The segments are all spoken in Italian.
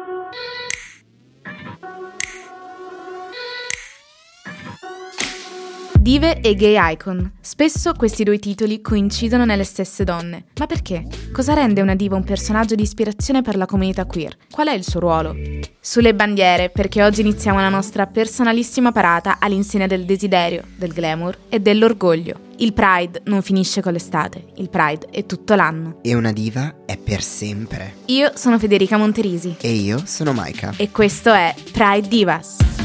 Thank you Dive e gay icon. Spesso questi due titoli coincidono nelle stesse donne. Ma perché? Cosa rende una diva un personaggio di ispirazione per la comunità queer? Qual è il suo ruolo? Sulle bandiere, perché oggi iniziamo la nostra personalissima parata all'insegna del desiderio, del glamour e dell'orgoglio. Il Pride non finisce con l'estate, il Pride è tutto l'anno. E una diva è per sempre. Io sono Federica Monterisi. E io sono Maika. E questo è Pride Divas.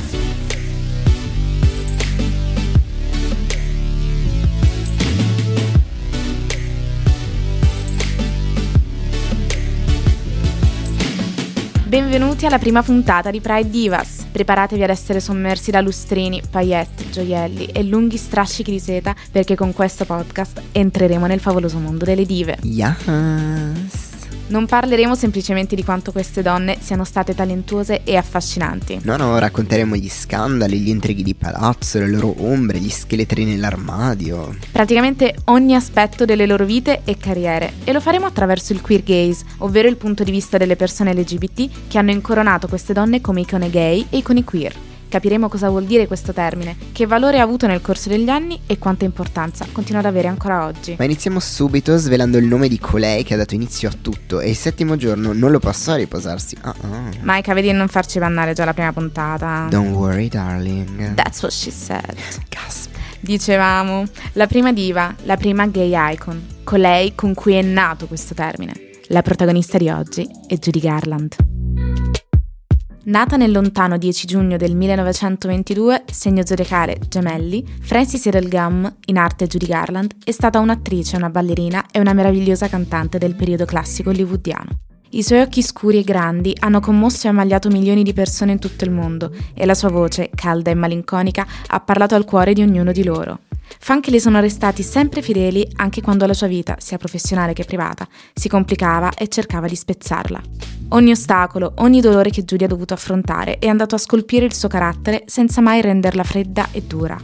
Benvenuti alla prima puntata di Pride Divas. Preparatevi ad essere sommersi da lustrini, paillette, gioielli e lunghi strascichi di seta perché con questo podcast entreremo nel favoloso mondo delle dive. Yes! Non parleremo semplicemente di quanto queste donne siano state talentuose e affascinanti. No, no, racconteremo gli scandali, gli intrighi di palazzo, le loro ombre, gli scheletri nell'armadio. Praticamente ogni aspetto delle loro vite e carriere. E lo faremo attraverso il queer gaze, ovvero il punto di vista delle persone LGBT che hanno incoronato queste donne come icone gay e icone queer capiremo cosa vuol dire questo termine, che valore ha avuto nel corso degli anni e quanta importanza continua ad avere ancora oggi. Ma iniziamo subito svelando il nome di colei che ha dato inizio a tutto e il settimo giorno non lo passò riposarsi. Uh-uh. Maika, vedi di non farci pannare già la prima puntata. Don't worry, darling. That's what she said. Gasp. Dicevamo, la prima diva, la prima gay icon, colei con cui è nato questo termine. La protagonista di oggi è Judy Garland. Nata nel lontano 10 giugno del 1922, segno zodiacale Gemelli, Frances Edel Gum, in arte Judy Garland, è stata un'attrice, una ballerina e una meravigliosa cantante del periodo classico hollywoodiano. I suoi occhi scuri e grandi hanno commosso e ammaliato milioni di persone in tutto il mondo e la sua voce, calda e malinconica, ha parlato al cuore di ognuno di loro. Le sono restati sempre fedeli anche quando la sua vita, sia professionale che privata, si complicava e cercava di spezzarla. Ogni ostacolo, ogni dolore che Judy ha dovuto affrontare è andato a scolpire il suo carattere senza mai renderla fredda e dura.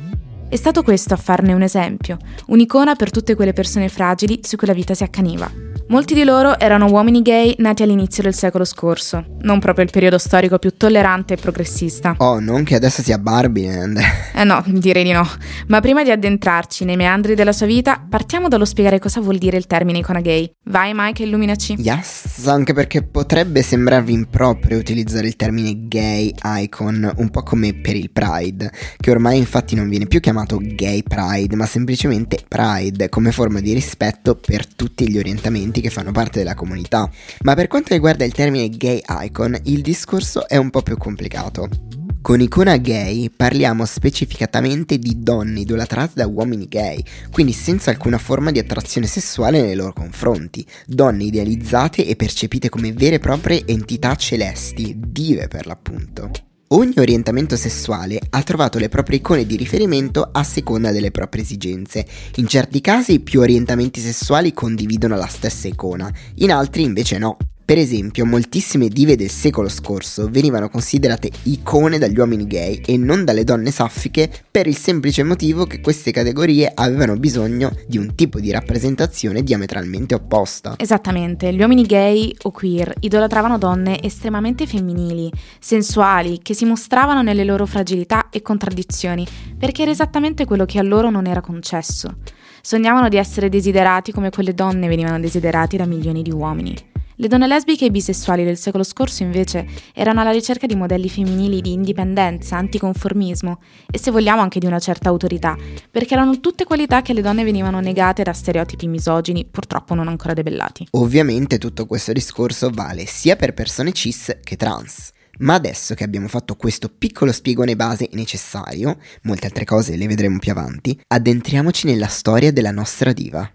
È stato questo a farne un esempio, un'icona per tutte quelle persone fragili su cui la vita si accaniva. Molti di loro erano uomini gay nati all'inizio del secolo scorso, non proprio il periodo storico più tollerante e progressista. Oh, non che adesso sia Barbie Land. Eh no, direi di no. Ma prima di addentrarci nei meandri della sua vita, partiamo dallo spiegare cosa vuol dire il termine icona gay. Vai Mike, illuminaci. Yes, anche perché potrebbe sembrarvi improprio utilizzare il termine gay icon, un po' come per il Pride, che ormai infatti non viene più chiamato gay Pride, ma semplicemente Pride, come forma di rispetto per tutti gli orientamenti che fanno parte della comunità. Ma per quanto riguarda il termine gay icon, il discorso è un po' più complicato. Con icona gay parliamo specificatamente di donne idolatrate da uomini gay, quindi senza alcuna forma di attrazione sessuale nei loro confronti, donne idealizzate e percepite come vere e proprie entità celesti, dive per l'appunto. Ogni orientamento sessuale ha trovato le proprie icone di riferimento a seconda delle proprie esigenze. In certi casi più orientamenti sessuali condividono la stessa icona, in altri invece no. Per esempio, moltissime dive del secolo scorso venivano considerate icone dagli uomini gay e non dalle donne saffiche per il semplice motivo che queste categorie avevano bisogno di un tipo di rappresentazione diametralmente opposta. Esattamente, gli uomini gay o queer idolatravano donne estremamente femminili, sensuali, che si mostravano nelle loro fragilità e contraddizioni, perché era esattamente quello che a loro non era concesso. Sognavano di essere desiderati come quelle donne venivano desiderati da milioni di uomini. Le donne lesbiche e bisessuali del secolo scorso invece erano alla ricerca di modelli femminili di indipendenza, anticonformismo e se vogliamo anche di una certa autorità, perché erano tutte qualità che alle donne venivano negate da stereotipi misogini, purtroppo non ancora debellati. Ovviamente tutto questo discorso vale sia per persone cis che trans. Ma adesso che abbiamo fatto questo piccolo spiegone base necessario, molte altre cose le vedremo più avanti, addentriamoci nella storia della nostra diva.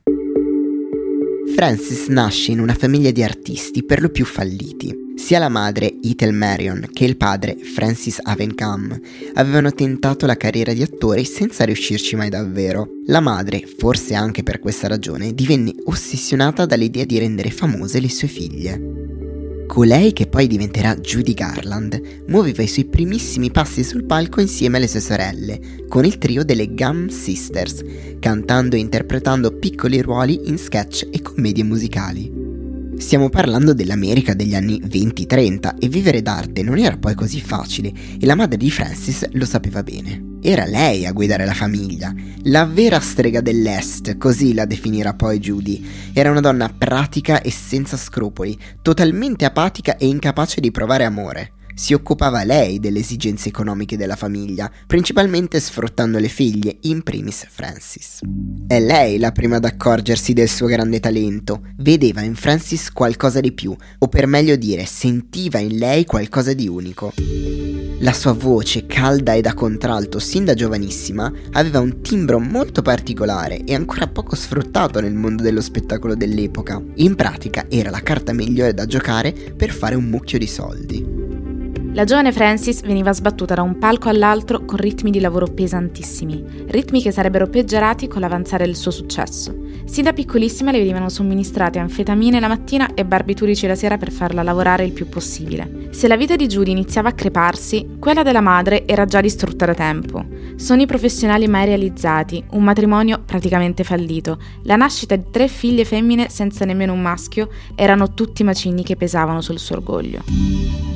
Francis nasce in una famiglia di artisti per lo più falliti. Sia la madre Ethel Marion che il padre Francis Avencam avevano tentato la carriera di attori senza riuscirci mai davvero. La madre, forse anche per questa ragione, divenne ossessionata dall'idea di rendere famose le sue figlie. Colei che poi diventerà Judy Garland muoveva i suoi primissimi passi sul palco insieme alle sue sorelle, con il trio delle Gum Sisters, cantando e interpretando piccoli ruoli in sketch e commedie musicali. Stiamo parlando dell'America degli anni 20-30 e vivere d'arte non era poi così facile e la madre di Francis lo sapeva bene. Era lei a guidare la famiglia, la vera strega dell'Est, così la definirà poi Judy. Era una donna pratica e senza scrupoli, totalmente apatica e incapace di provare amore si occupava lei delle esigenze economiche della famiglia, principalmente sfruttando le figlie, in primis Francis. È lei la prima ad accorgersi del suo grande talento, vedeva in Francis qualcosa di più, o per meglio dire, sentiva in lei qualcosa di unico. La sua voce, calda e da contralto sin da giovanissima, aveva un timbro molto particolare e ancora poco sfruttato nel mondo dello spettacolo dell'epoca. In pratica era la carta migliore da giocare per fare un mucchio di soldi. La giovane Francis veniva sbattuta da un palco all'altro con ritmi di lavoro pesantissimi, ritmi che sarebbero peggiorati con l'avanzare del suo successo. Sin da piccolissima le venivano somministrate anfetamine la mattina e barbiturici la sera per farla lavorare il più possibile. Se la vita di Judy iniziava a creparsi, quella della madre era già distrutta da tempo. Sogni professionali mai realizzati, un matrimonio praticamente fallito, la nascita di tre figlie femmine senza nemmeno un maschio erano tutti macigni che pesavano sul suo orgoglio.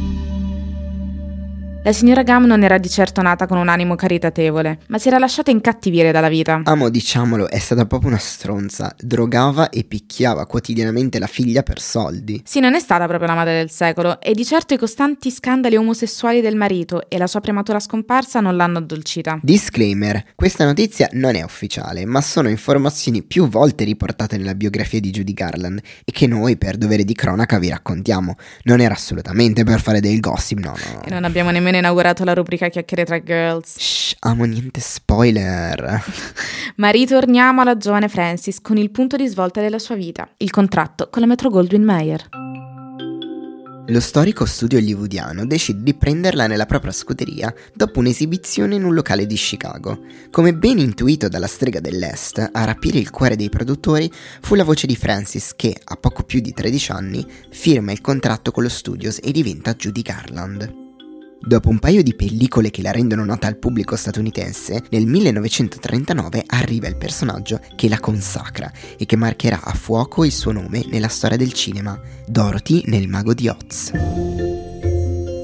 La signora Gam non era di certo nata con un animo caritatevole, ma si era lasciata incattivire dalla vita. Amo, diciamolo, è stata proprio una stronza. Drogava e picchiava quotidianamente la figlia per soldi. Sì, non è stata proprio la madre del secolo, e di certo i costanti scandali omosessuali del marito e la sua prematura scomparsa non l'hanno addolcita. Disclaimer: questa notizia non è ufficiale, ma sono informazioni più volte riportate nella biografia di Judy Garland e che noi, per dovere di cronaca, vi raccontiamo. Non era assolutamente per fare del gossip, no, no. E non abbiamo nemmeno nemmeno inaugurato la rubrica Chiacchiere tra girls. Shh, amo niente spoiler. Ma ritorniamo alla giovane Francis con il punto di svolta della sua vita, il contratto con la Metro Goldwyn Mayer. Lo storico studio hollywoodiano decide di prenderla nella propria scuderia dopo un'esibizione in un locale di Chicago. Come ben intuito dalla strega dell'Est, a rapire il cuore dei produttori fu la voce di Francis che, a poco più di 13 anni, firma il contratto con lo studios e diventa Judy Garland. Dopo un paio di pellicole che la rendono nota al pubblico statunitense, nel 1939 arriva il personaggio che la consacra e che marcherà a fuoco il suo nome nella storia del cinema, Dorothy nel Mago di Oz.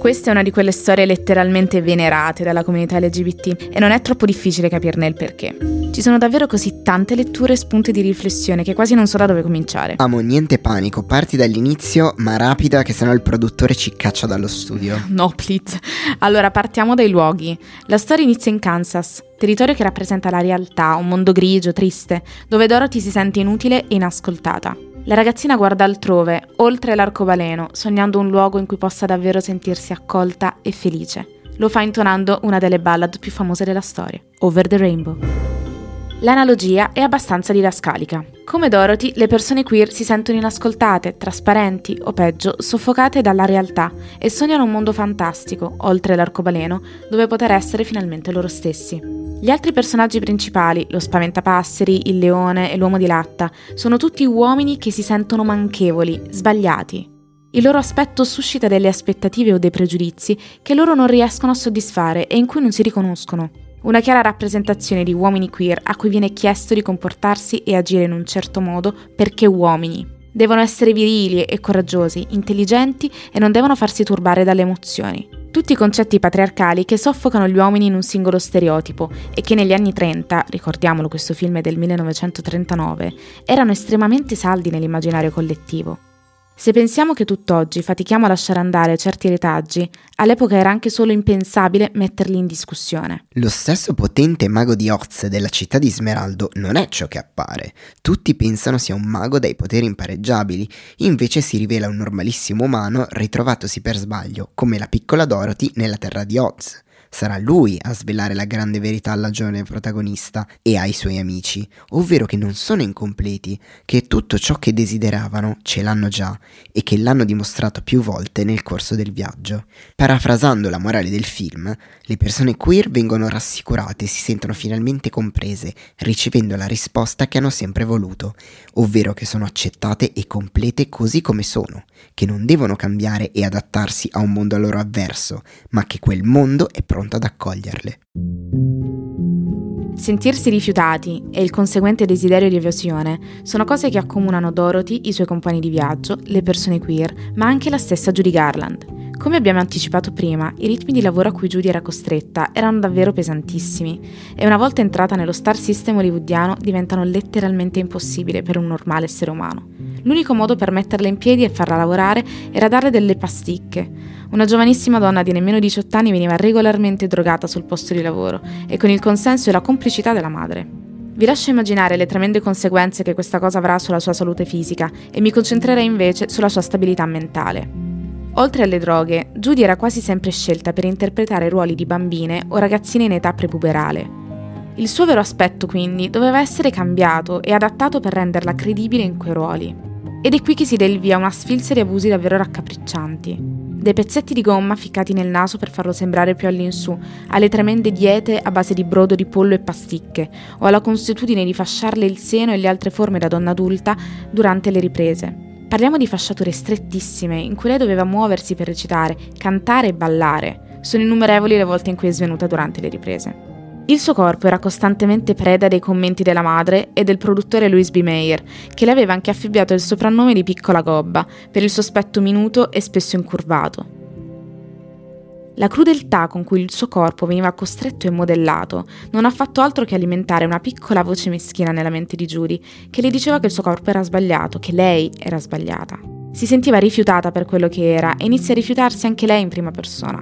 Questa è una di quelle storie letteralmente venerate dalla comunità LGBT e non è troppo difficile capirne il perché. Ci sono davvero così tante letture e spunti di riflessione che quasi non so da dove cominciare. Amo, niente panico, parti dall'inizio, ma rapida che sennò il produttore ci caccia dallo studio. No, please. Allora, partiamo dai luoghi. La storia inizia in Kansas, territorio che rappresenta la realtà, un mondo grigio, triste, dove Dorothy si sente inutile e inascoltata. La ragazzina guarda altrove, oltre l'arcobaleno, sognando un luogo in cui possa davvero sentirsi accolta e felice. Lo fa intonando una delle ballad più famose della storia, Over the Rainbow. L'analogia è abbastanza didascalica. Come Dorothy, le persone queer si sentono inascoltate, trasparenti o peggio, soffocate dalla realtà e sognano un mondo fantastico, oltre l'arcobaleno, dove poter essere finalmente loro stessi. Gli altri personaggi principali, lo spaventapasseri, il leone e l'uomo di latta, sono tutti uomini che si sentono manchevoli, sbagliati. Il loro aspetto suscita delle aspettative o dei pregiudizi che loro non riescono a soddisfare e in cui non si riconoscono. Una chiara rappresentazione di uomini queer a cui viene chiesto di comportarsi e agire in un certo modo perché uomini. Devono essere virili e coraggiosi, intelligenti e non devono farsi turbare dalle emozioni. Tutti i concetti patriarcali che soffocano gli uomini in un singolo stereotipo e che negli anni 30, ricordiamolo questo film è del 1939, erano estremamente saldi nell'immaginario collettivo. Se pensiamo che tutt'oggi fatichiamo a lasciare andare certi retaggi, all'epoca era anche solo impensabile metterli in discussione. Lo stesso potente mago di Oz della città di Smeraldo non è ciò che appare. Tutti pensano sia un mago dai poteri impareggiabili, invece si rivela un normalissimo umano ritrovatosi per sbaglio, come la piccola Dorothy nella terra di Oz. Sarà lui a svelare la grande verità alla giovane protagonista e ai suoi amici, ovvero che non sono incompleti, che tutto ciò che desideravano ce l'hanno già e che l'hanno dimostrato più volte nel corso del viaggio. Parafrasando la morale del film, le persone queer vengono rassicurate e si sentono finalmente comprese, ricevendo la risposta che hanno sempre voluto, ovvero che sono accettate e complete così come sono, che non devono cambiare e adattarsi a un mondo a loro avverso, ma che quel mondo è pronto ad accoglierle. Sentirsi rifiutati e il conseguente desiderio di evasione sono cose che accomunano Dorothy, i suoi compagni di viaggio, le persone queer, ma anche la stessa Judy Garland. Come abbiamo anticipato prima, i ritmi di lavoro a cui Judy era costretta erano davvero pesantissimi e una volta entrata nello star system hollywoodiano diventano letteralmente impossibili per un normale essere umano. L'unico modo per metterla in piedi e farla lavorare era darle delle pasticche. Una giovanissima donna di nemmeno 18 anni veniva regolarmente drogata sul posto di lavoro e con il consenso e la complicità della madre. Vi lascio immaginare le tremende conseguenze che questa cosa avrà sulla sua salute fisica e mi concentrerei invece sulla sua stabilità mentale. Oltre alle droghe, Judy era quasi sempre scelta per interpretare ruoli di bambine o ragazzine in età prepuberale. Il suo vero aspetto, quindi, doveva essere cambiato e adattato per renderla credibile in quei ruoli. Ed è qui che si dà il via a una sfilza di abusi davvero raccapriccianti. Dai pezzetti di gomma ficcati nel naso per farlo sembrare più all'insù, alle tremende diete a base di brodo di pollo e pasticche, o alla consuetudine di fasciarle il seno e le altre forme da donna adulta durante le riprese. Parliamo di fasciature strettissime in cui lei doveva muoversi per recitare, cantare e ballare. Sono innumerevoli le volte in cui è svenuta durante le riprese. Il suo corpo era costantemente preda dei commenti della madre e del produttore Louis B. Mayer, che le aveva anche affibbiato il soprannome di Piccola Gobba per il suo aspetto minuto e spesso incurvato. La crudeltà con cui il suo corpo veniva costretto e modellato non ha fatto altro che alimentare una piccola voce meschina nella mente di Judy, che le diceva che il suo corpo era sbagliato, che lei era sbagliata. Si sentiva rifiutata per quello che era e inizia a rifiutarsi anche lei in prima persona.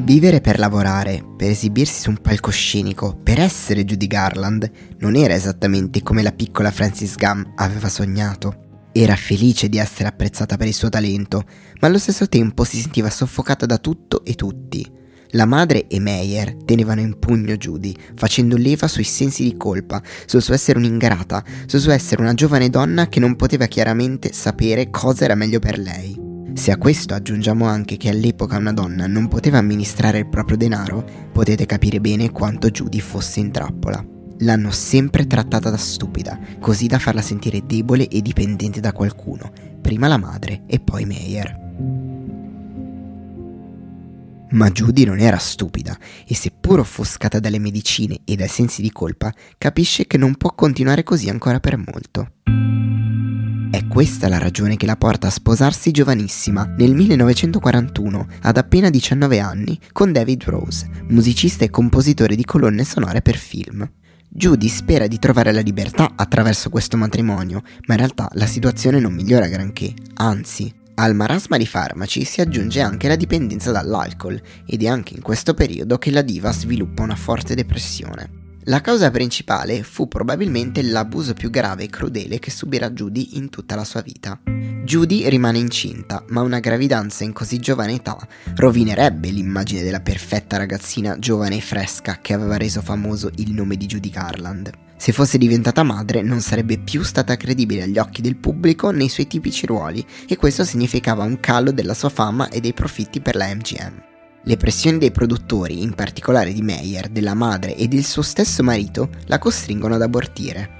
Vivere per lavorare, per esibirsi su un palcoscenico, per essere Judy Garland, non era esattamente come la piccola Francis Gum aveva sognato. Era felice di essere apprezzata per il suo talento, ma allo stesso tempo si sentiva soffocata da tutto e tutti. La madre e Meyer tenevano in pugno Judy, facendo leva sui sensi di colpa, sul suo essere un'ingrata, sul suo essere una giovane donna che non poteva chiaramente sapere cosa era meglio per lei. Se a questo aggiungiamo anche che all'epoca una donna non poteva amministrare il proprio denaro, potete capire bene quanto Judy fosse in trappola. L'hanno sempre trattata da stupida, così da farla sentire debole e dipendente da qualcuno, prima la madre e poi Meyer. Ma Judy non era stupida e seppur offuscata dalle medicine e dai sensi di colpa, capisce che non può continuare così ancora per molto. È questa la ragione che la porta a sposarsi giovanissima nel 1941, ad appena 19 anni, con David Rose, musicista e compositore di colonne sonore per film. Judy spera di trovare la libertà attraverso questo matrimonio, ma in realtà la situazione non migliora granché, anzi. Al marasma di farmaci si aggiunge anche la dipendenza dall'alcol ed è anche in questo periodo che la diva sviluppa una forte depressione. La causa principale fu probabilmente l'abuso più grave e crudele che subirà Judy in tutta la sua vita. Judy rimane incinta, ma una gravidanza in così giovane età rovinerebbe l'immagine della perfetta ragazzina giovane e fresca che aveva reso famoso il nome di Judy Garland. Se fosse diventata madre non sarebbe più stata credibile agli occhi del pubblico nei suoi tipici ruoli e questo significava un calo della sua fama e dei profitti per la MGM. Le pressioni dei produttori, in particolare di Meyer, della madre e del suo stesso marito, la costringono ad abortire.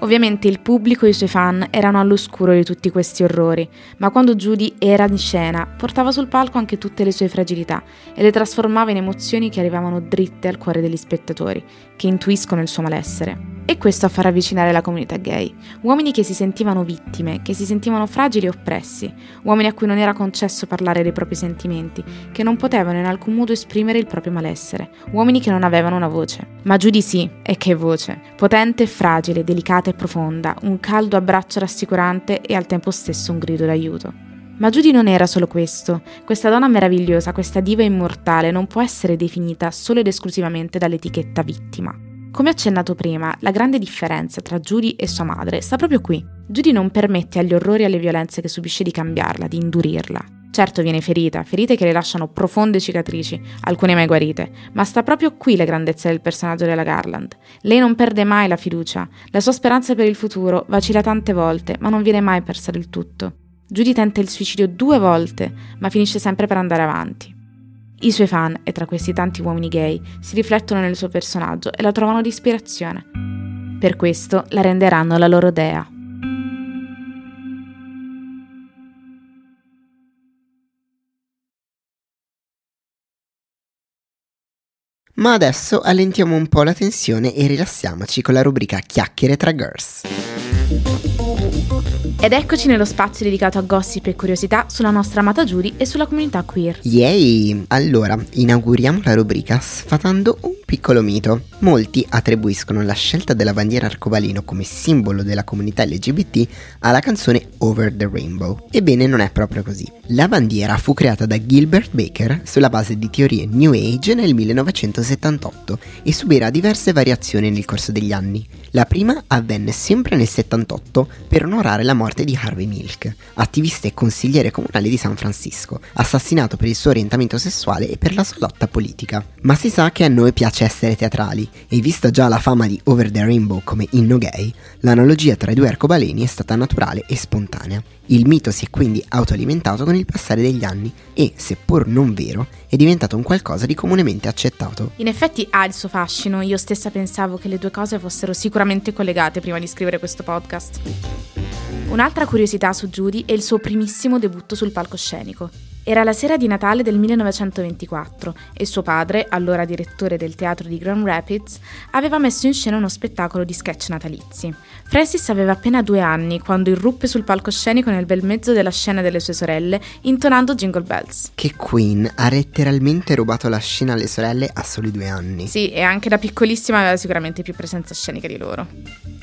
Ovviamente il pubblico e i suoi fan erano all'oscuro di tutti questi orrori, ma quando Judy era in scena portava sul palco anche tutte le sue fragilità e le trasformava in emozioni che arrivavano dritte al cuore degli spettatori, che intuiscono il suo malessere. E questo a far avvicinare la comunità gay. Uomini che si sentivano vittime, che si sentivano fragili e oppressi, uomini a cui non era concesso parlare dei propri sentimenti, che non potevano in alcun modo esprimere il proprio malessere, uomini che non avevano una voce. Ma Judy sì, e che voce! Potente e fragile, delicata e profonda, un caldo abbraccio rassicurante e al tempo stesso un grido d'aiuto. Ma Judy non era solo questo. Questa donna meravigliosa, questa diva immortale, non può essere definita solo ed esclusivamente dall'etichetta vittima. Come accennato prima, la grande differenza tra Judy e sua madre sta proprio qui. Judy non permette agli orrori e alle violenze che subisce di cambiarla, di indurirla. Certo viene ferita, ferite che le lasciano profonde cicatrici, alcune mai guarite, ma sta proprio qui la grandezza del personaggio della Garland. Lei non perde mai la fiducia, la sua speranza per il futuro vacilla tante volte, ma non viene mai persa del tutto. Judy tenta il suicidio due volte, ma finisce sempre per andare avanti. I suoi fan, e tra questi tanti uomini gay, si riflettono nel suo personaggio e la trovano di ispirazione. Per questo la renderanno la loro dea. Ma adesso allentiamo un po' la tensione e rilassiamoci con la rubrica Chiacchiere tra girls. Ed eccoci nello spazio dedicato a gossip e curiosità sulla nostra amata Judy e sulla comunità queer. Yay! Allora, inauguriamo la rubrica sfatando un piccolo mito. Molti attribuiscono la scelta della bandiera arcobaleno come simbolo della comunità LGBT alla canzone Over the Rainbow. Ebbene, non è proprio così. La bandiera fu creata da Gilbert Baker sulla base di teorie New Age nel 1978 e subirà diverse variazioni nel corso degli anni. La prima avvenne sempre nel 78 per onorare la morte di Harvey Milk, attivista e consigliere comunale di San Francisco, assassinato per il suo orientamento sessuale e per la sua lotta politica. Ma si sa che a noi piace essere teatrali e vista già la fama di Over the Rainbow come inno gay, l'analogia tra i due arcobaleni è stata naturale e spontanea. Il mito si è quindi autoalimentato con il passare degli anni e, seppur non vero, è diventato un qualcosa di comunemente accettato. In effetti ha il suo fascino, io stessa pensavo che le due cose fossero sicuramente collegate prima di scrivere questo podcast. Un'altra curiosità su Judy è il suo primissimo debutto sul palcoscenico. Era la sera di Natale del 1924 e suo padre, allora direttore del teatro di Grand Rapids, aveva messo in scena uno spettacolo di sketch natalizi. Francis aveva appena due anni quando irruppe sul palcoscenico nel bel mezzo della scena delle sue sorelle, intonando Jingle Bells. Che Queen ha letteralmente rubato la scena alle sorelle a soli due anni. Sì, e anche da piccolissima aveva sicuramente più presenza scenica di loro.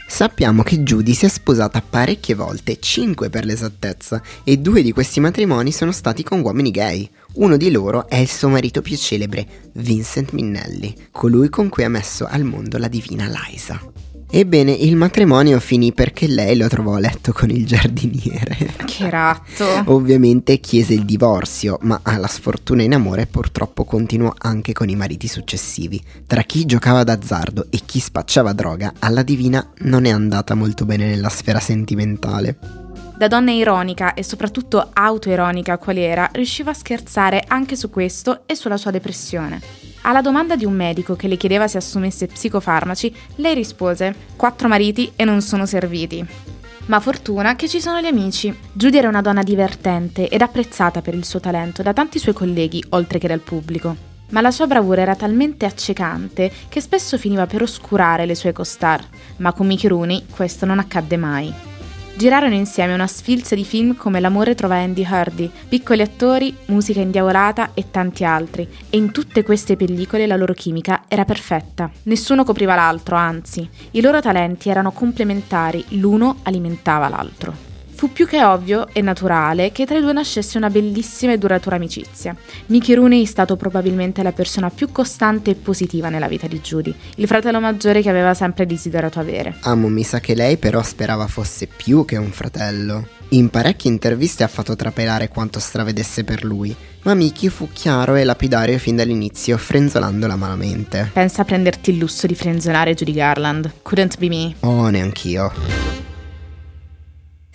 Sappiamo che Judy si è sposata parecchie volte, 5 per l'esattezza, e due di questi matrimoni sono stati con uomini gay. Uno di loro è il suo marito più celebre, Vincent Minnelli, colui con cui ha messo al mondo la divina Liza. Ebbene, il matrimonio finì perché lei lo trovò a letto con il giardiniere. Che ratto! Ovviamente chiese il divorzio, ma alla sfortuna in amore purtroppo continuò anche con i mariti successivi. Tra chi giocava d'azzardo e chi spacciava droga, alla divina non è andata molto bene nella sfera sentimentale. Da donna ironica e soprattutto autoironica qual era, riusciva a scherzare anche su questo e sulla sua depressione. Alla domanda di un medico che le chiedeva se assumesse psicofarmaci, lei rispose: Quattro mariti e non sono serviti. Ma fortuna che ci sono gli amici. Judy era una donna divertente ed apprezzata per il suo talento da tanti suoi colleghi, oltre che dal pubblico. Ma la sua bravura era talmente accecante che spesso finiva per oscurare le sue co-star, ma con Rooney questo non accadde mai. Girarono insieme una sfilza di film come L'amore trova Andy Hardy, Piccoli attori, Musica indiavolata e tanti altri, e in tutte queste pellicole la loro chimica era perfetta. Nessuno copriva l'altro, anzi, i loro talenti erano complementari, l'uno alimentava l'altro. Fu più che ovvio e naturale che tra i due nascesse una bellissima e duratura amicizia. Mickey Rooney è stato probabilmente la persona più costante e positiva nella vita di Judy, il fratello maggiore che aveva sempre desiderato avere. Amo, mi sa che lei però sperava fosse più che un fratello. In parecchie interviste ha fatto trapelare quanto stravedesse per lui, ma Mickey fu chiaro e lapidario fin dall'inizio, frenzolandola malamente. Pensa a prenderti il lusso di frenzolare Judy Garland. Couldn't be me. Oh, neanch'io.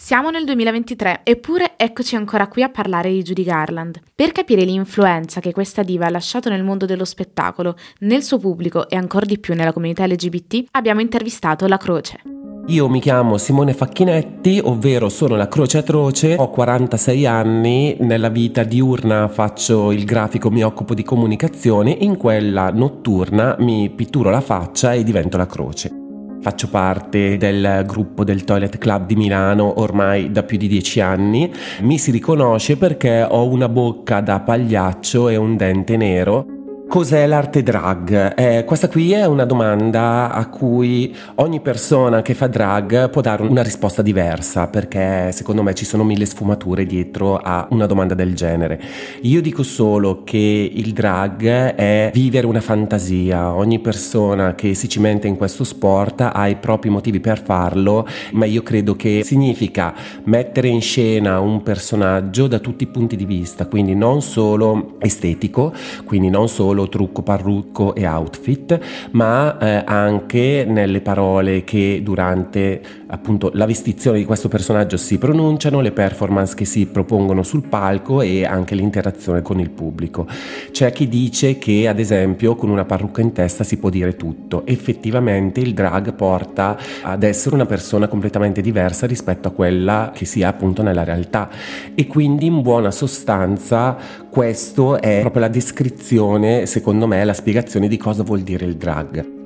Siamo nel 2023, eppure eccoci ancora qui a parlare di Judy Garland. Per capire l'influenza che questa diva ha lasciato nel mondo dello spettacolo, nel suo pubblico e ancora di più nella comunità LGBT, abbiamo intervistato la Croce. Io mi chiamo Simone Facchinetti, ovvero sono la Croce Atroce, ho 46 anni, nella vita diurna faccio il grafico, mi occupo di comunicazione, in quella notturna mi pitturo la faccia e divento la croce. Faccio parte del gruppo del Toilet Club di Milano ormai da più di dieci anni. Mi si riconosce perché ho una bocca da pagliaccio e un dente nero Cos'è l'arte drag? Eh, questa qui è una domanda a cui ogni persona che fa drag può dare una risposta diversa perché secondo me ci sono mille sfumature dietro a una domanda del genere. Io dico solo che il drag è vivere una fantasia, ogni persona che si cimenta in questo sport ha i propri motivi per farlo, ma io credo che significa mettere in scena un personaggio da tutti i punti di vista, quindi non solo estetico, quindi non solo solo trucco, parrucco e outfit, ma eh, anche nelle parole che durante appunto la vestizione di questo personaggio si pronunciano, le performance che si propongono sul palco e anche l'interazione con il pubblico. C'è chi dice che ad esempio con una parrucca in testa si può dire tutto. Effettivamente il drag porta ad essere una persona completamente diversa rispetto a quella che si è appunto nella realtà e quindi in buona sostanza questo è proprio la descrizione, secondo me, la spiegazione di cosa vuol dire il drag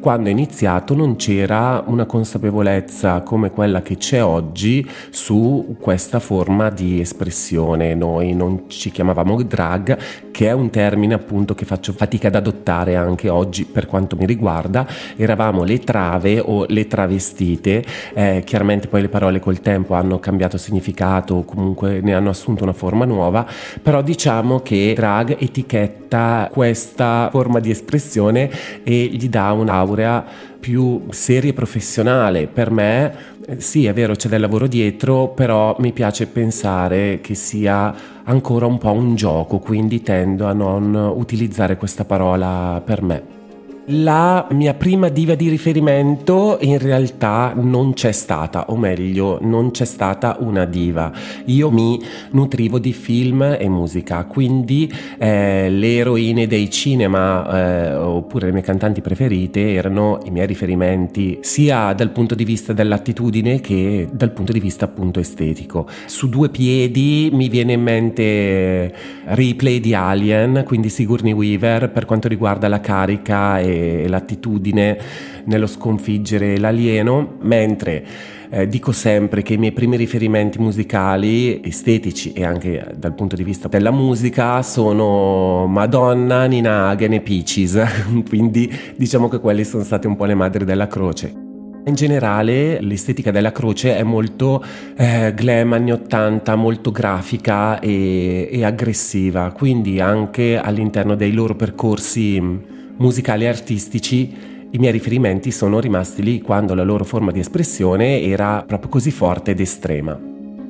quando è iniziato non c'era una consapevolezza come quella che c'è oggi su questa forma di espressione. Noi non ci chiamavamo drag, che è un termine appunto che faccio fatica ad adottare anche oggi per quanto mi riguarda. Eravamo le trave o le travestite, eh, chiaramente poi le parole col tempo hanno cambiato significato o comunque ne hanno assunto una forma nuova, però diciamo che drag etichetta questa forma di espressione e gli dà un'aura laurea più seria e professionale. Per me, eh, sì, è vero, c'è del lavoro dietro, però mi piace pensare che sia ancora un po' un gioco, quindi tendo a non utilizzare questa parola per me. La mia prima diva di riferimento in realtà non c'è stata, o meglio, non c'è stata una diva. Io mi nutrivo di film e musica, quindi eh, le eroine dei cinema eh, oppure le mie cantanti preferite erano i miei riferimenti sia dal punto di vista dell'attitudine che dal punto di vista appunto estetico. Su due piedi mi viene in mente Replay di Alien, quindi Sigourney Weaver per quanto riguarda la carica e e l'attitudine nello sconfiggere l'alieno, mentre eh, dico sempre che i miei primi riferimenti musicali, estetici e anche dal punto di vista della musica sono Madonna, Nina Hagen e Peaches, quindi diciamo che quelle sono state un po' le madri della croce. In generale l'estetica della croce è molto eh, glam anni 80, molto grafica e, e aggressiva, quindi anche all'interno dei loro percorsi musicali e artistici i miei riferimenti sono rimasti lì quando la loro forma di espressione era proprio così forte ed estrema.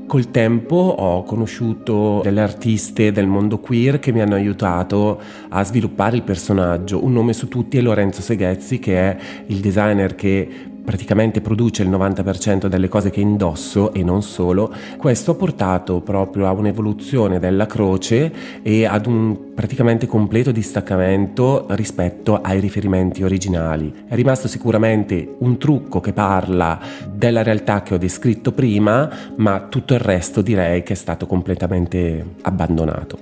Col tempo ho conosciuto delle artiste del mondo queer che mi hanno aiutato a sviluppare il personaggio. Un nome su tutti è Lorenzo Seghezzi, che è il designer che praticamente produce il 90% delle cose che indosso e non solo, questo ha portato proprio a un'evoluzione della croce e ad un praticamente completo distaccamento rispetto ai riferimenti originali. È rimasto sicuramente un trucco che parla della realtà che ho descritto prima, ma tutto il resto direi che è stato completamente abbandonato.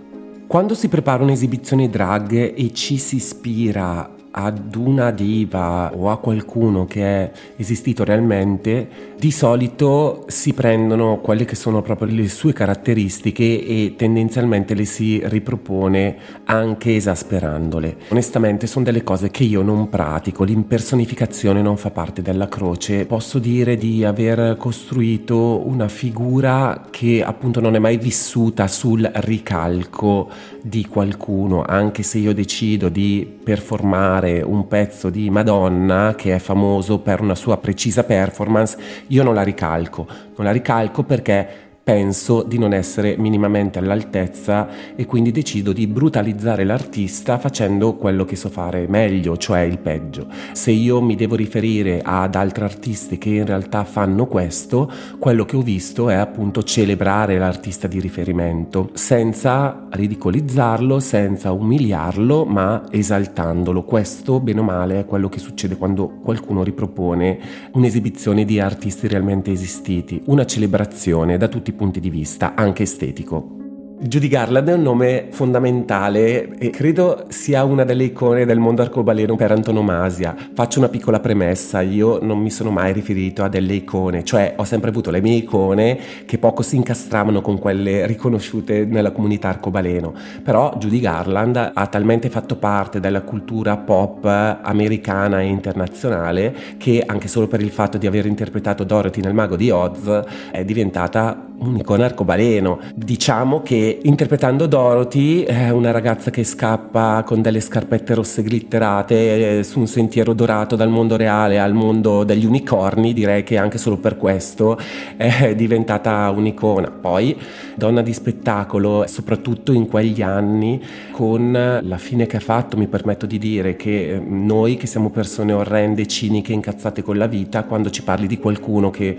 Quando si prepara un'esibizione drag e ci si ispira ad una diva o a qualcuno che è esistito realmente, di solito si prendono quelle che sono proprio le sue caratteristiche e tendenzialmente le si ripropone anche esasperandole. Onestamente sono delle cose che io non pratico, l'impersonificazione non fa parte della croce. Posso dire di aver costruito una figura che appunto non è mai vissuta sul ricalco di qualcuno, anche se io decido di performare un pezzo di Madonna che è famoso per una sua precisa performance, io non la ricalco, non la ricalco perché penso di non essere minimamente all'altezza e quindi decido di brutalizzare l'artista facendo quello che so fare meglio, cioè il peggio. Se io mi devo riferire ad altri artisti che in realtà fanno questo, quello che ho visto è appunto celebrare l'artista di riferimento, senza ridicolizzarlo, senza umiliarlo, ma esaltandolo. Questo, bene o male, è quello che succede quando qualcuno ripropone un'esibizione di artisti realmente esistiti, una celebrazione da tutti i punti di vista, anche estetico. Judy Garland è un nome fondamentale e credo sia una delle icone del mondo arcobaleno per antonomasia. Faccio una piccola premessa, io non mi sono mai riferito a delle icone, cioè ho sempre avuto le mie icone che poco si incastravano con quelle riconosciute nella comunità arcobaleno, però Judy Garland ha talmente fatto parte della cultura pop americana e internazionale che anche solo per il fatto di aver interpretato Dorothy nel Mago di Oz è diventata un'icona arcobaleno. Diciamo che interpretando Dorothy, una ragazza che scappa con delle scarpette rosse glitterate eh, su un sentiero dorato dal mondo reale al mondo degli unicorni, direi che anche solo per questo è diventata un'icona. Poi donna di spettacolo, soprattutto in quegli anni, con la fine che ha fatto, mi permetto di dire che eh, noi che siamo persone orrende, ciniche, incazzate con la vita, quando ci parli di qualcuno che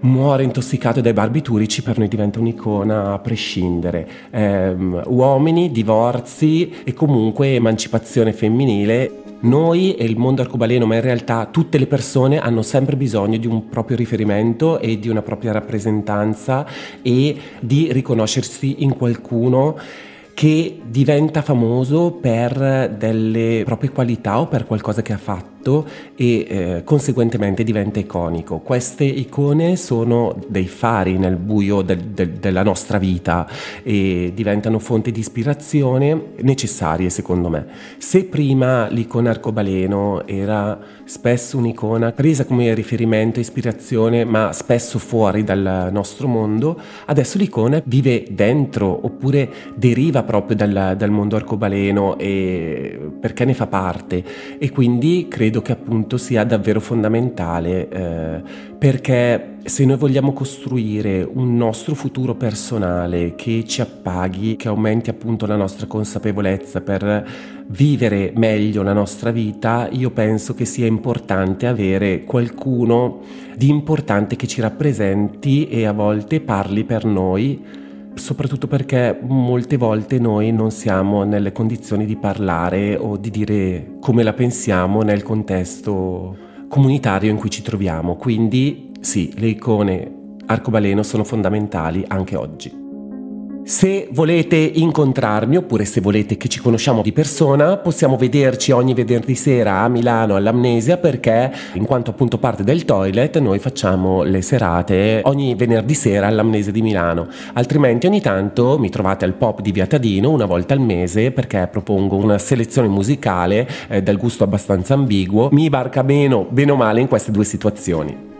muore intossicato dai barbiturici per noi diventa un'icona a prescindere. Eh, uomini, divorzi e comunque emancipazione femminile. Noi e il mondo arcobaleno, ma in realtà tutte le persone hanno sempre bisogno di un proprio riferimento e di una propria rappresentanza e di riconoscersi in qualcuno che diventa famoso per delle proprie qualità o per qualcosa che ha fatto fatto e eh, conseguentemente diventa iconico. Queste icone sono dei fari nel buio del, del, della nostra vita e diventano fonte di ispirazione necessarie secondo me. Se prima l'icona arcobaleno era spesso un'icona presa come riferimento, ispirazione, ma spesso fuori dal nostro mondo, adesso l'icona vive dentro oppure deriva proprio dal, dal mondo arcobaleno e, perché ne fa parte e quindi credo credo che appunto sia davvero fondamentale eh, perché se noi vogliamo costruire un nostro futuro personale che ci appaghi, che aumenti appunto la nostra consapevolezza per vivere meglio la nostra vita, io penso che sia importante avere qualcuno di importante che ci rappresenti e a volte parli per noi soprattutto perché molte volte noi non siamo nelle condizioni di parlare o di dire come la pensiamo nel contesto comunitario in cui ci troviamo. Quindi sì, le icone arcobaleno sono fondamentali anche oggi. Se volete incontrarmi oppure se volete che ci conosciamo di persona, possiamo vederci ogni venerdì sera a Milano all'Amnesia perché in quanto appunto parte del toilet noi facciamo le serate ogni venerdì sera all'Amnesia di Milano. Altrimenti ogni tanto mi trovate al pop di Viatadino una volta al mese perché propongo una selezione musicale eh, dal gusto abbastanza ambiguo. Mi barca meno, bene o male in queste due situazioni.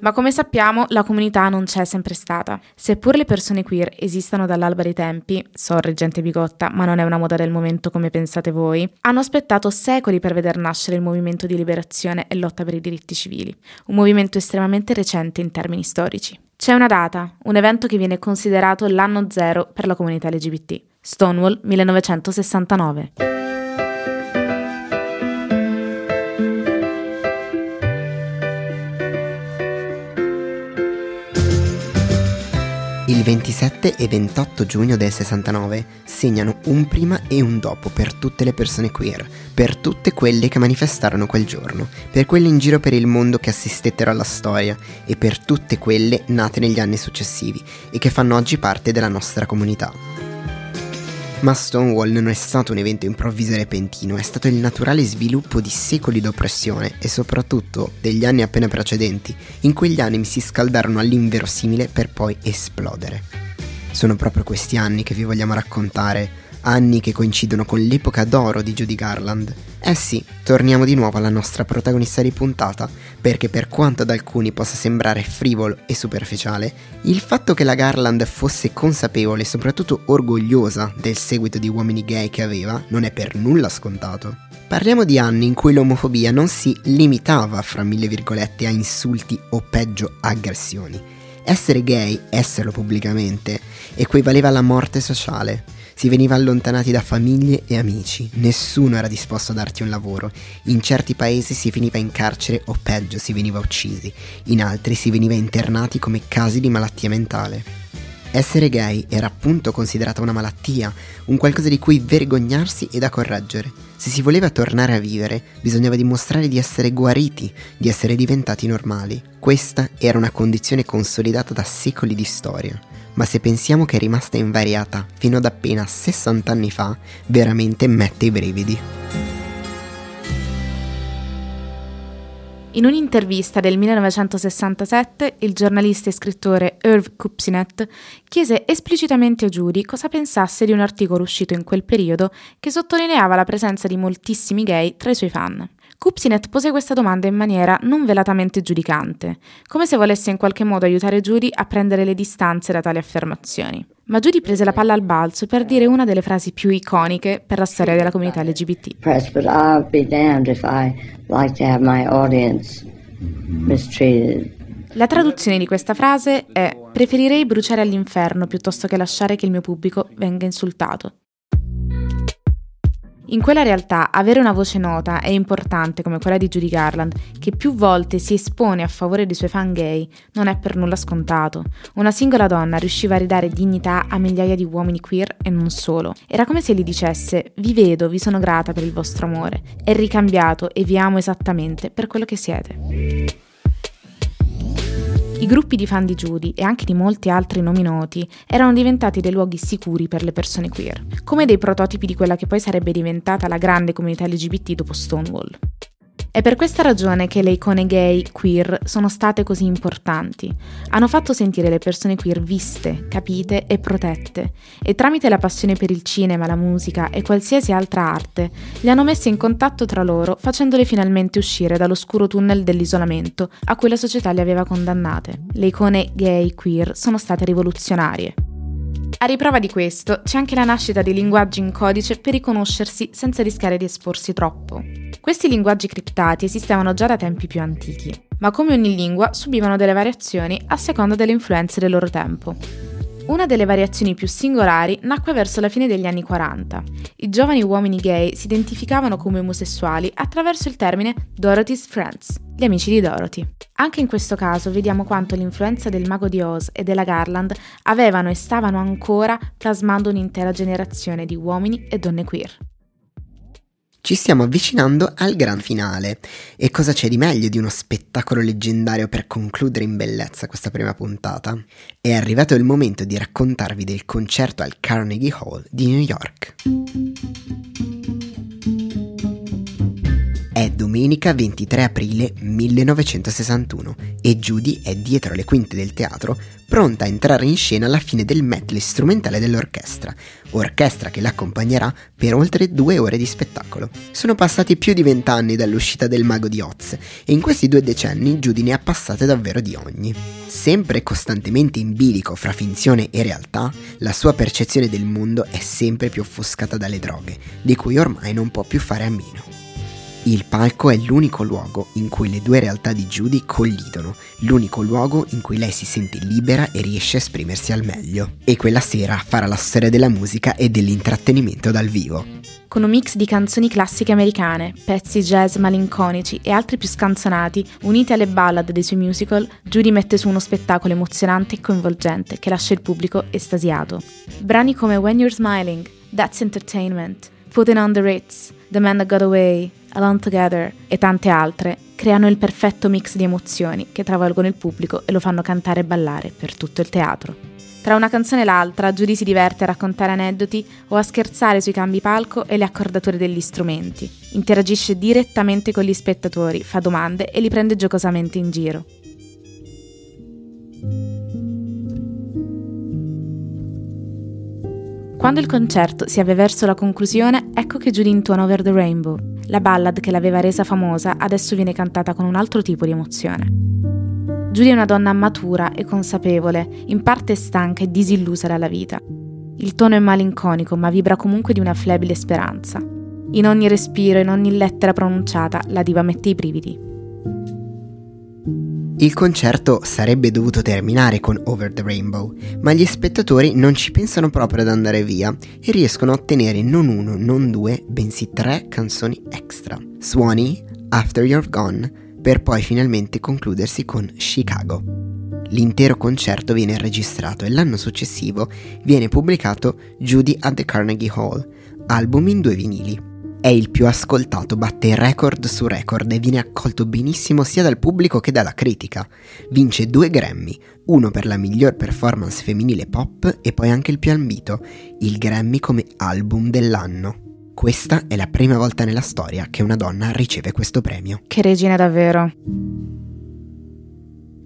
Ma come sappiamo, la comunità non c'è sempre stata. Seppur le persone queer esistano dall'alba dei tempi, sorry gente bigotta, ma non è una moda del momento come pensate voi, hanno aspettato secoli per veder nascere il movimento di liberazione e lotta per i diritti civili, un movimento estremamente recente in termini storici. C'è una data, un evento che viene considerato l'anno zero per la comunità LGBT, Stonewall 1969. Il 27 e 28 giugno del 69 segnano un prima e un dopo per tutte le persone queer, per tutte quelle che manifestarono quel giorno, per quelle in giro per il mondo che assistettero alla storia e per tutte quelle nate negli anni successivi e che fanno oggi parte della nostra comunità. Ma Stonewall non è stato un evento improvviso e repentino, è stato il naturale sviluppo di secoli d'oppressione e soprattutto degli anni appena precedenti, in cui gli animi si scaldarono all'inverosimile per poi esplodere. Sono proprio questi anni che vi vogliamo raccontare anni che coincidono con l'epoca d'oro di Judy Garland. Eh sì, torniamo di nuovo alla nostra protagonista di puntata, perché per quanto ad alcuni possa sembrare frivolo e superficiale, il fatto che la Garland fosse consapevole e soprattutto orgogliosa del seguito di uomini gay che aveva non è per nulla scontato. Parliamo di anni in cui l'omofobia non si limitava, fra mille virgolette, a insulti o peggio aggressioni. Essere gay, esserlo pubblicamente, equivaleva alla morte sociale. Si veniva allontanati da famiglie e amici, nessuno era disposto a darti un lavoro, in certi paesi si finiva in carcere o peggio si veniva uccisi, in altri si veniva internati come casi di malattia mentale. Essere gay era appunto considerata una malattia, un qualcosa di cui vergognarsi e da correggere. Se si voleva tornare a vivere, bisognava dimostrare di essere guariti, di essere diventati normali. Questa era una condizione consolidata da secoli di storia ma se pensiamo che è rimasta invariata fino ad appena 60 anni fa, veramente mette i brividi. In un'intervista del 1967, il giornalista e scrittore Irv Kupsinet chiese esplicitamente a Judy cosa pensasse di un articolo uscito in quel periodo che sottolineava la presenza di moltissimi gay tra i suoi fan. Cupsinet pose questa domanda in maniera non velatamente giudicante, come se volesse in qualche modo aiutare Judy a prendere le distanze da tali affermazioni. Ma Judy prese la palla al balzo per dire una delle frasi più iconiche per la storia della comunità LGBT. Press, but I'll be damned if I like to have my audience mistreated. La traduzione di questa frase è preferirei bruciare all'inferno piuttosto che lasciare che il mio pubblico venga insultato. In quella realtà avere una voce nota e importante come quella di Judy Garland, che più volte si espone a favore dei suoi fan gay, non è per nulla scontato. Una singola donna riusciva a ridare dignità a migliaia di uomini queer e non solo. Era come se gli dicesse: Vi vedo, vi sono grata per il vostro amore, è ricambiato e vi amo esattamente per quello che siete. I gruppi di fan di Judy e anche di molti altri nomi noti erano diventati dei luoghi sicuri per le persone queer, come dei prototipi di quella che poi sarebbe diventata la grande comunità LGBT dopo Stonewall. È per questa ragione che le icone gay, queer, sono state così importanti. Hanno fatto sentire le persone queer viste, capite e protette, e tramite la passione per il cinema, la musica e qualsiasi altra arte, le hanno messe in contatto tra loro, facendole finalmente uscire dall'oscuro tunnel dell'isolamento a cui la società le aveva condannate. Le icone gay, queer sono state rivoluzionarie. A riprova di questo c'è anche la nascita di linguaggi in codice per riconoscersi senza rischiare di esporsi troppo. Questi linguaggi criptati esistevano già da tempi più antichi, ma come ogni lingua subivano delle variazioni a seconda delle influenze del loro tempo. Una delle variazioni più singolari nacque verso la fine degli anni 40. I giovani uomini gay si identificavano come omosessuali attraverso il termine Dorothy's Friends, gli amici di Dorothy. Anche in questo caso vediamo quanto l'influenza del mago di Oz e della Garland avevano e stavano ancora plasmando un'intera generazione di uomini e donne queer. Ci stiamo avvicinando al gran finale e cosa c'è di meglio di uno spettacolo leggendario per concludere in bellezza questa prima puntata? È arrivato il momento di raccontarvi del concerto al Carnegie Hall di New York. È domenica 23 aprile 1961 e Judy è dietro le quinte del teatro, pronta a entrare in scena alla fine del medley strumentale dell'orchestra, orchestra che l'accompagnerà per oltre due ore di spettacolo. Sono passati più di vent'anni dall'uscita del Mago di Oz e in questi due decenni Judy ne ha passate davvero di ogni. Sempre costantemente in bilico fra finzione e realtà, la sua percezione del mondo è sempre più offuscata dalle droghe, di cui ormai non può più fare a meno. Il palco è l'unico luogo in cui le due realtà di Judy collidono, l'unico luogo in cui lei si sente libera e riesce a esprimersi al meglio. E quella sera farà la storia della musica e dell'intrattenimento dal vivo. Con un mix di canzoni classiche americane, pezzi jazz malinconici e altri più scanzonati, uniti alle ballad dei suoi musical, Judy mette su uno spettacolo emozionante e coinvolgente che lascia il pubblico estasiato. Brani come When You're Smiling, That's Entertainment, Putting on the Ritz, The Man That Got Away, Alone Together e tante altre creano il perfetto mix di emozioni che travolgono il pubblico e lo fanno cantare e ballare per tutto il teatro. Tra una canzone e l'altra, Judy si diverte a raccontare aneddoti o a scherzare sui cambi palco e le accordature degli strumenti. Interagisce direttamente con gli spettatori, fa domande e li prende giocosamente in giro. Quando il concerto si avvia verso la conclusione, ecco che Judy intona Over the Rainbow. La ballad che l'aveva resa famosa adesso viene cantata con un altro tipo di emozione. Judy è una donna matura e consapevole, in parte stanca e disillusa dalla vita. Il tono è malinconico, ma vibra comunque di una flebile speranza. In ogni respiro, in ogni lettera pronunciata, la diva mette i brividi. Il concerto sarebbe dovuto terminare con Over the Rainbow, ma gli spettatori non ci pensano proprio ad andare via e riescono a ottenere non uno, non due, bensì tre canzoni extra. Swanee, After You're Gone, per poi finalmente concludersi con Chicago. L'intero concerto viene registrato e l'anno successivo viene pubblicato Judy at the Carnegie Hall, album in due vinili. È il più ascoltato, batte record su record e viene accolto benissimo sia dal pubblico che dalla critica. Vince due Grammy, uno per la miglior performance femminile pop e poi anche il più ambito, il Grammy come album dell'anno. Questa è la prima volta nella storia che una donna riceve questo premio. Che regina davvero.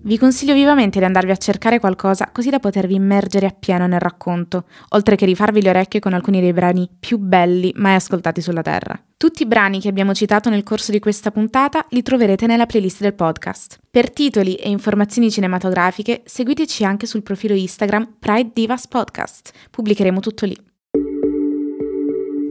Vi consiglio vivamente di andarvi a cercare qualcosa così da potervi immergere appieno nel racconto, oltre che rifarvi le orecchie con alcuni dei brani più belli mai ascoltati sulla Terra. Tutti i brani che abbiamo citato nel corso di questa puntata li troverete nella playlist del podcast. Per titoli e informazioni cinematografiche seguiteci anche sul profilo Instagram Pride Divas Podcast. Pubblicheremo tutto lì.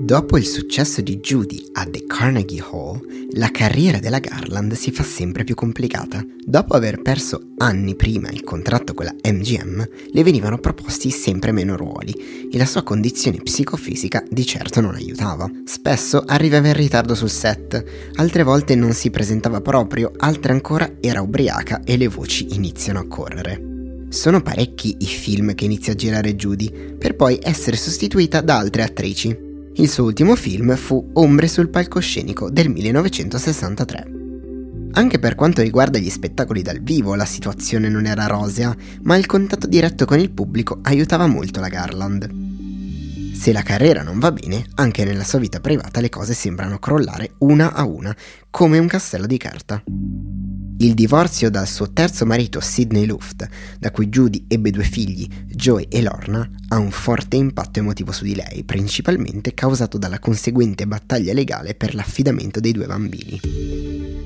Dopo il successo di Judy a The Carnegie Hall, la carriera della Garland si fa sempre più complicata. Dopo aver perso anni prima il contratto con la MGM, le venivano proposti sempre meno ruoli e la sua condizione psicofisica di certo non aiutava. Spesso arrivava in ritardo sul set, altre volte non si presentava proprio, altre ancora era ubriaca e le voci iniziano a correre. Sono parecchi i film che inizia a girare Judy, per poi essere sostituita da altre attrici. Il suo ultimo film fu Ombre sul palcoscenico del 1963. Anche per quanto riguarda gli spettacoli dal vivo la situazione non era rosea, ma il contatto diretto con il pubblico aiutava molto la Garland. Se la carriera non va bene, anche nella sua vita privata le cose sembrano crollare una a una, come un castello di carta. Il divorzio dal suo terzo marito Sidney Luft, da cui Judy ebbe due figli, Joey e Lorna, ha un forte impatto emotivo su di lei, principalmente causato dalla conseguente battaglia legale per l'affidamento dei due bambini.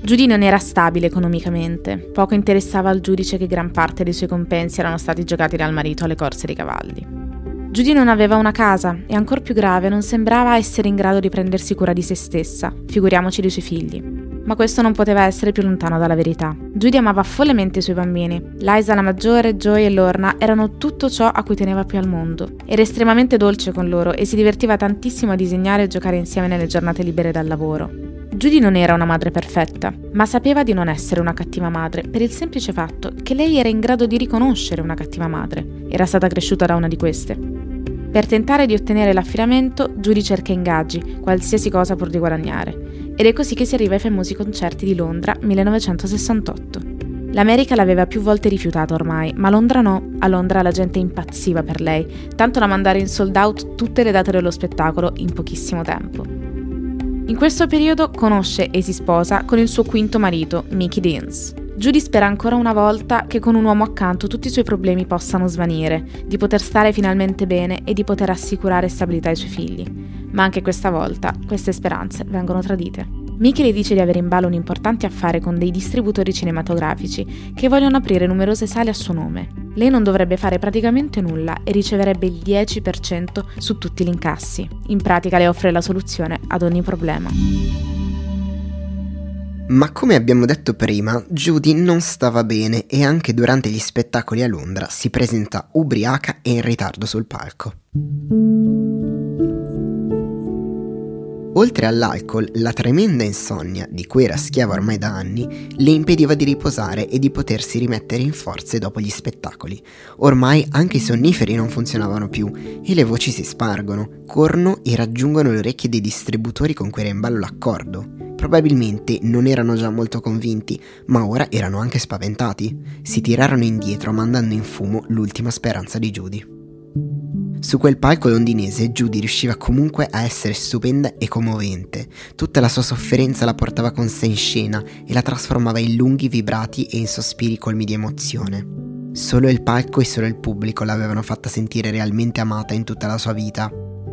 Judy non era stabile economicamente, poco interessava al giudice che gran parte dei suoi compensi erano stati giocati dal marito alle corse dei cavalli. Judy non aveva una casa e, ancora più grave, non sembrava essere in grado di prendersi cura di se stessa, figuriamoci dei suoi figli ma questo non poteva essere più lontano dalla verità. Judy amava follemente i suoi bambini. Liza la maggiore, Joy e Lorna erano tutto ciò a cui teneva più al mondo. Era estremamente dolce con loro e si divertiva tantissimo a disegnare e giocare insieme nelle giornate libere dal lavoro. Judy non era una madre perfetta, ma sapeva di non essere una cattiva madre per il semplice fatto che lei era in grado di riconoscere una cattiva madre. Era stata cresciuta da una di queste. Per tentare di ottenere l'affidamento, Judy cerca ingaggi, qualsiasi cosa pur di guadagnare. Ed è così che si arriva ai famosi concerti di Londra 1968. L'America l'aveva più volte rifiutata ormai, ma Londra no. A Londra la gente impazziva per lei, tanto da mandare in sold out tutte le date dello spettacolo in pochissimo tempo. In questo periodo conosce e si sposa con il suo quinto marito, Mickey Deans. Judy spera ancora una volta che con un uomo accanto tutti i suoi problemi possano svanire, di poter stare finalmente bene e di poter assicurare stabilità ai suoi figli ma anche questa volta queste speranze vengono tradite. Mickey le dice di avere in ballo un importante affare con dei distributori cinematografici che vogliono aprire numerose sale a suo nome. Lei non dovrebbe fare praticamente nulla e riceverebbe il 10% su tutti gli incassi. In pratica le offre la soluzione ad ogni problema. Ma come abbiamo detto prima, Judy non stava bene e anche durante gli spettacoli a Londra si presenta ubriaca e in ritardo sul palco. Oltre all'alcol, la tremenda insonnia, di cui era schiava ormai da anni, le impediva di riposare e di potersi rimettere in forze dopo gli spettacoli. Ormai anche i sonniferi non funzionavano più e le voci si spargono, corrono e raggiungono le orecchie dei distributori con cui era in ballo l'accordo. Probabilmente non erano già molto convinti, ma ora erano anche spaventati. Si tirarono indietro mandando in fumo l'ultima speranza di Judy. Su quel palco londinese Judy riusciva comunque a essere stupenda e commovente. Tutta la sua sofferenza la portava con sé in scena e la trasformava in lunghi vibrati e in sospiri colmi di emozione. Solo il palco e solo il pubblico l'avevano fatta sentire realmente amata in tutta la sua vita.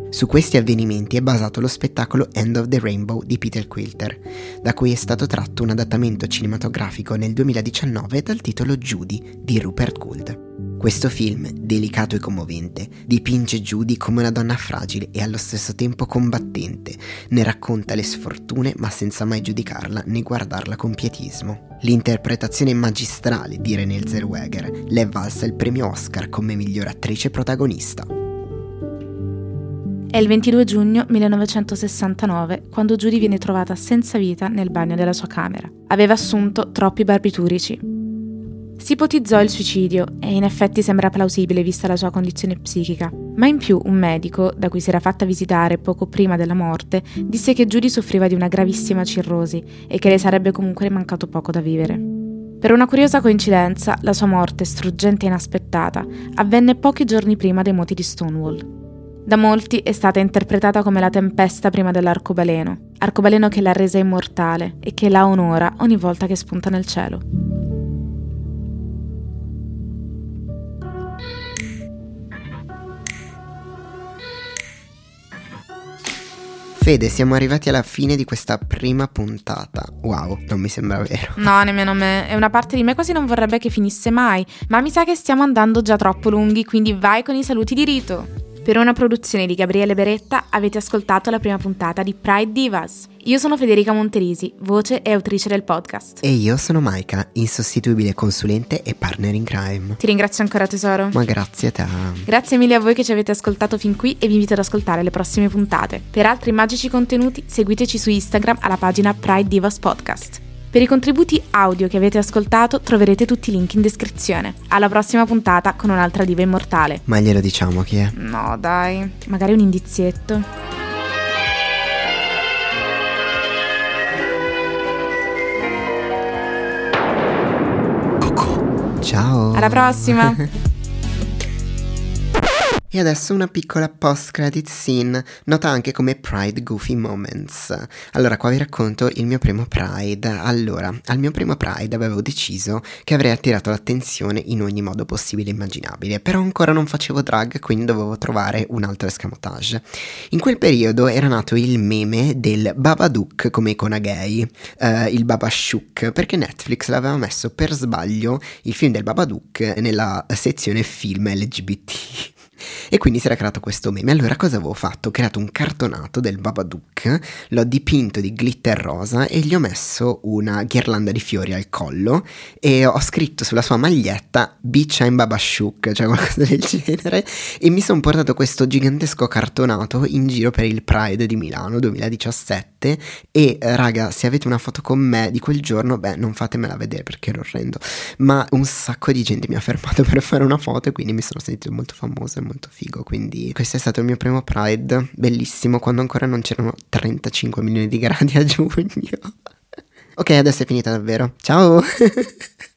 Su questi avvenimenti è basato lo spettacolo End of the Rainbow di Peter Quilter, da cui è stato tratto un adattamento cinematografico nel 2019 dal titolo Judy di Rupert Gould. Questo film, delicato e commovente, dipinge Judy come una donna fragile e allo stesso tempo combattente, ne racconta le sfortune ma senza mai giudicarla né guardarla con pietismo. L'interpretazione magistrale di Renée Zellweger le è valsa il premio Oscar come miglior attrice protagonista. È il 22 giugno 1969 quando Judy viene trovata senza vita nel bagno della sua camera. Aveva assunto troppi barbiturici si ipotizzò il suicidio e in effetti sembra plausibile vista la sua condizione psichica, ma in più un medico, da cui si era fatta visitare poco prima della morte, disse che Judy soffriva di una gravissima cirrosi e che le sarebbe comunque mancato poco da vivere. Per una curiosa coincidenza, la sua morte, struggente e inaspettata, avvenne pochi giorni prima dei moti di Stonewall. Da molti è stata interpretata come la tempesta prima dell'arcobaleno, arcobaleno che l'ha resa immortale e che la onora ogni volta che spunta nel cielo. Fede, siamo arrivati alla fine di questa prima puntata. Wow, non mi sembra vero. No, nemmeno me. E una parte di me quasi non vorrebbe che finisse mai. Ma mi sa che stiamo andando già troppo lunghi, quindi vai con i saluti di rito. Per una produzione di Gabriele Beretta avete ascoltato la prima puntata di Pride Divas. Io sono Federica Monterisi, voce e autrice del podcast. E io sono Maika, insostituibile consulente e partner in crime. Ti ringrazio ancora tesoro. Ma grazie a te. Grazie mille a voi che ci avete ascoltato fin qui e vi invito ad ascoltare le prossime puntate. Per altri magici contenuti seguiteci su Instagram alla pagina Pride Divas Podcast. Per i contributi audio che avete ascoltato troverete tutti i link in descrizione. Alla prossima puntata con un'altra diva immortale. Ma glielo diciamo chi è? No, dai, magari un indizietto. Ciao. Alla prossima! E adesso una piccola post-credit scene, nota anche come Pride Goofy Moments. Allora, qua vi racconto il mio primo Pride. Allora, al mio primo Pride avevo deciso che avrei attirato l'attenzione in ogni modo possibile e immaginabile, però ancora non facevo drag, quindi dovevo trovare un altro escamotage. In quel periodo era nato il meme del Babadook come icona gay, uh, il Babashuk, perché Netflix l'aveva messo per sbaglio il film del Babadook nella sezione film LGBT. E quindi si era creato questo meme. Allora cosa avevo fatto? Ho creato un cartonato del Babadook, l'ho dipinto di glitter rosa e gli ho messo una ghirlanda di fiori al collo e ho scritto sulla sua maglietta Bitch I'm Babashuk, cioè qualcosa del genere, e mi sono portato questo gigantesco cartonato in giro per il Pride di Milano 2017 e raga, se avete una foto con me di quel giorno, beh, non fatemela vedere perché ero orrendo, ma un sacco di gente mi ha fermato per fare una foto e quindi mi sono sentito molto famoso e molto figo. Quindi questo è stato il mio primo Pride, bellissimo, quando ancora non c'erano 35 milioni di gradi a giugno. ok, adesso è finita davvero. Ciao!